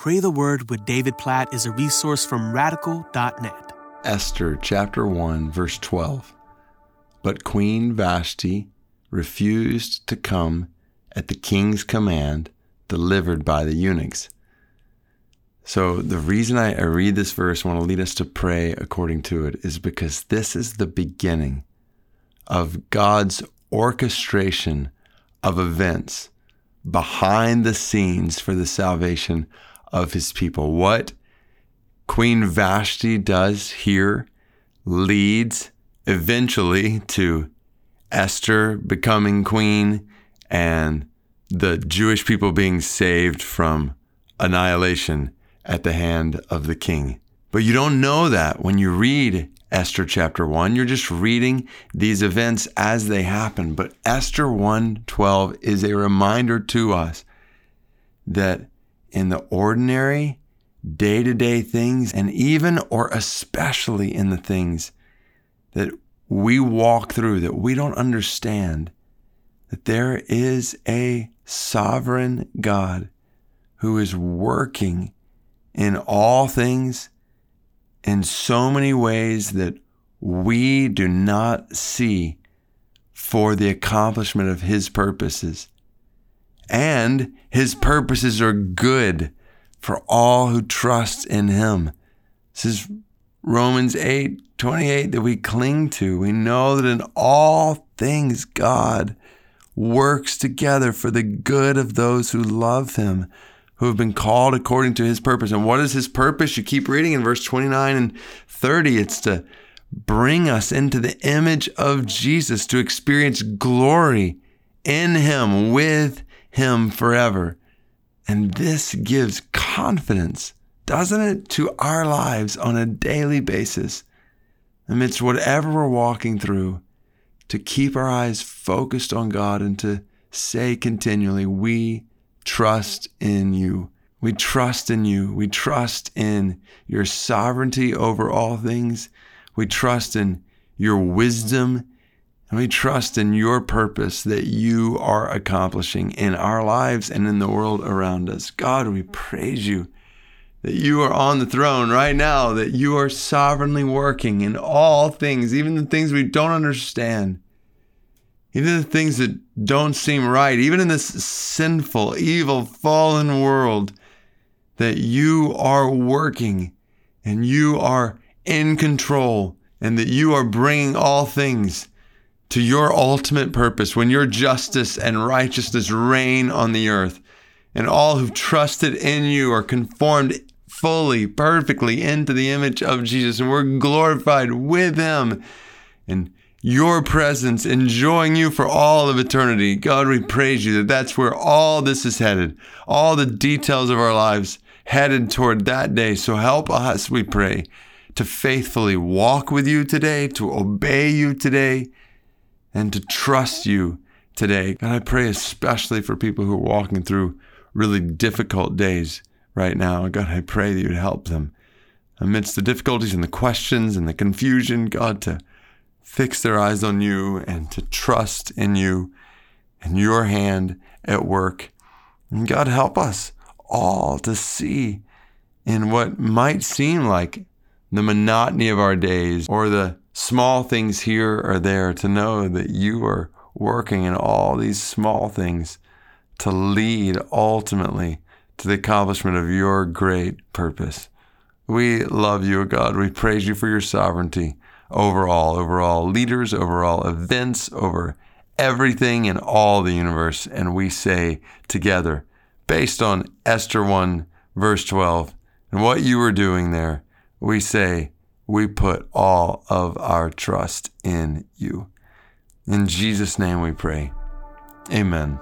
Pray the Word with David Platt is a resource from radical.net. Esther chapter 1, verse 12. But Queen Vashti refused to come at the king's command delivered by the eunuchs. So, the reason I, read this verse, want to lead us to pray according to it, is because this is the beginning of God's orchestration of events behind the scenes for the salvation of his people. What Queen Vashti does here leads eventually to Esther becoming queen and the Jewish people being saved from annihilation at the hand of the king. But you don't know that when you read Esther chapter 1. You're just reading these events as they happen. But Esther 1:12 is a reminder to us that in the ordinary day-to-day things and even or especially in the things that we walk through that we don't understand that there is a sovereign God who is working in all things in so many ways that we do not see for the accomplishment of his purposes. And his purposes are good for all who trust in him. This is Romans 8 28 that we cling to. We know that in all things God works together for the good of those who love him, who have been called according to his purpose. And what is his purpose? You keep reading in verse 29 and 30. It's to bring us into the image of Jesus, to experience glory in him, with him forever. And this gives confidence, doesn't it, to our lives on a daily basis, amidst whatever we're walking through, to keep our eyes focused on God and to say continually, We trust in you. We trust in you. We trust in your sovereignty over all things. We trust in your wisdom and we trust in your purpose that you are accomplishing in our lives and in the world around us. God, we praise you that you are on the throne right now, that you are sovereignly working in all things, even the things we don't understand, even the things that don't seem right, even in this sinful, evil, fallen world, that you are working and you are in control and that you are bringing all things to your ultimate purpose when your justice and righteousness reign on the earth. And all who've trusted in you are conformed fully, perfectly into the image of Jesus. And we're glorified with him and your presence, enjoying you for all of eternity. God, we praise you that that's where all this is headed, all the details of our lives headed toward that day. So help us, we pray, to faithfully walk with you today, to obey you today and to trust you today. God, I pray especially for people who are walking through really difficult days right now. God, I pray that you would help them amidst the difficulties and the questions and the confusion, God, to fix their eyes on you and to trust in you and your hand at work. And God, help us all to see in what might seem like the monotony of our days or the small things here or there, to know that you are working in all these small things to lead ultimately to the accomplishment of your great purpose. We love you, God. We praise you for your sovereignty over all, over all leaders, over all events, over everything in all the universe. And we say together, based on Esther 1, verse 12, and what you were doing there, we say, we put all of our trust in you. In Jesus' name we pray. Amen.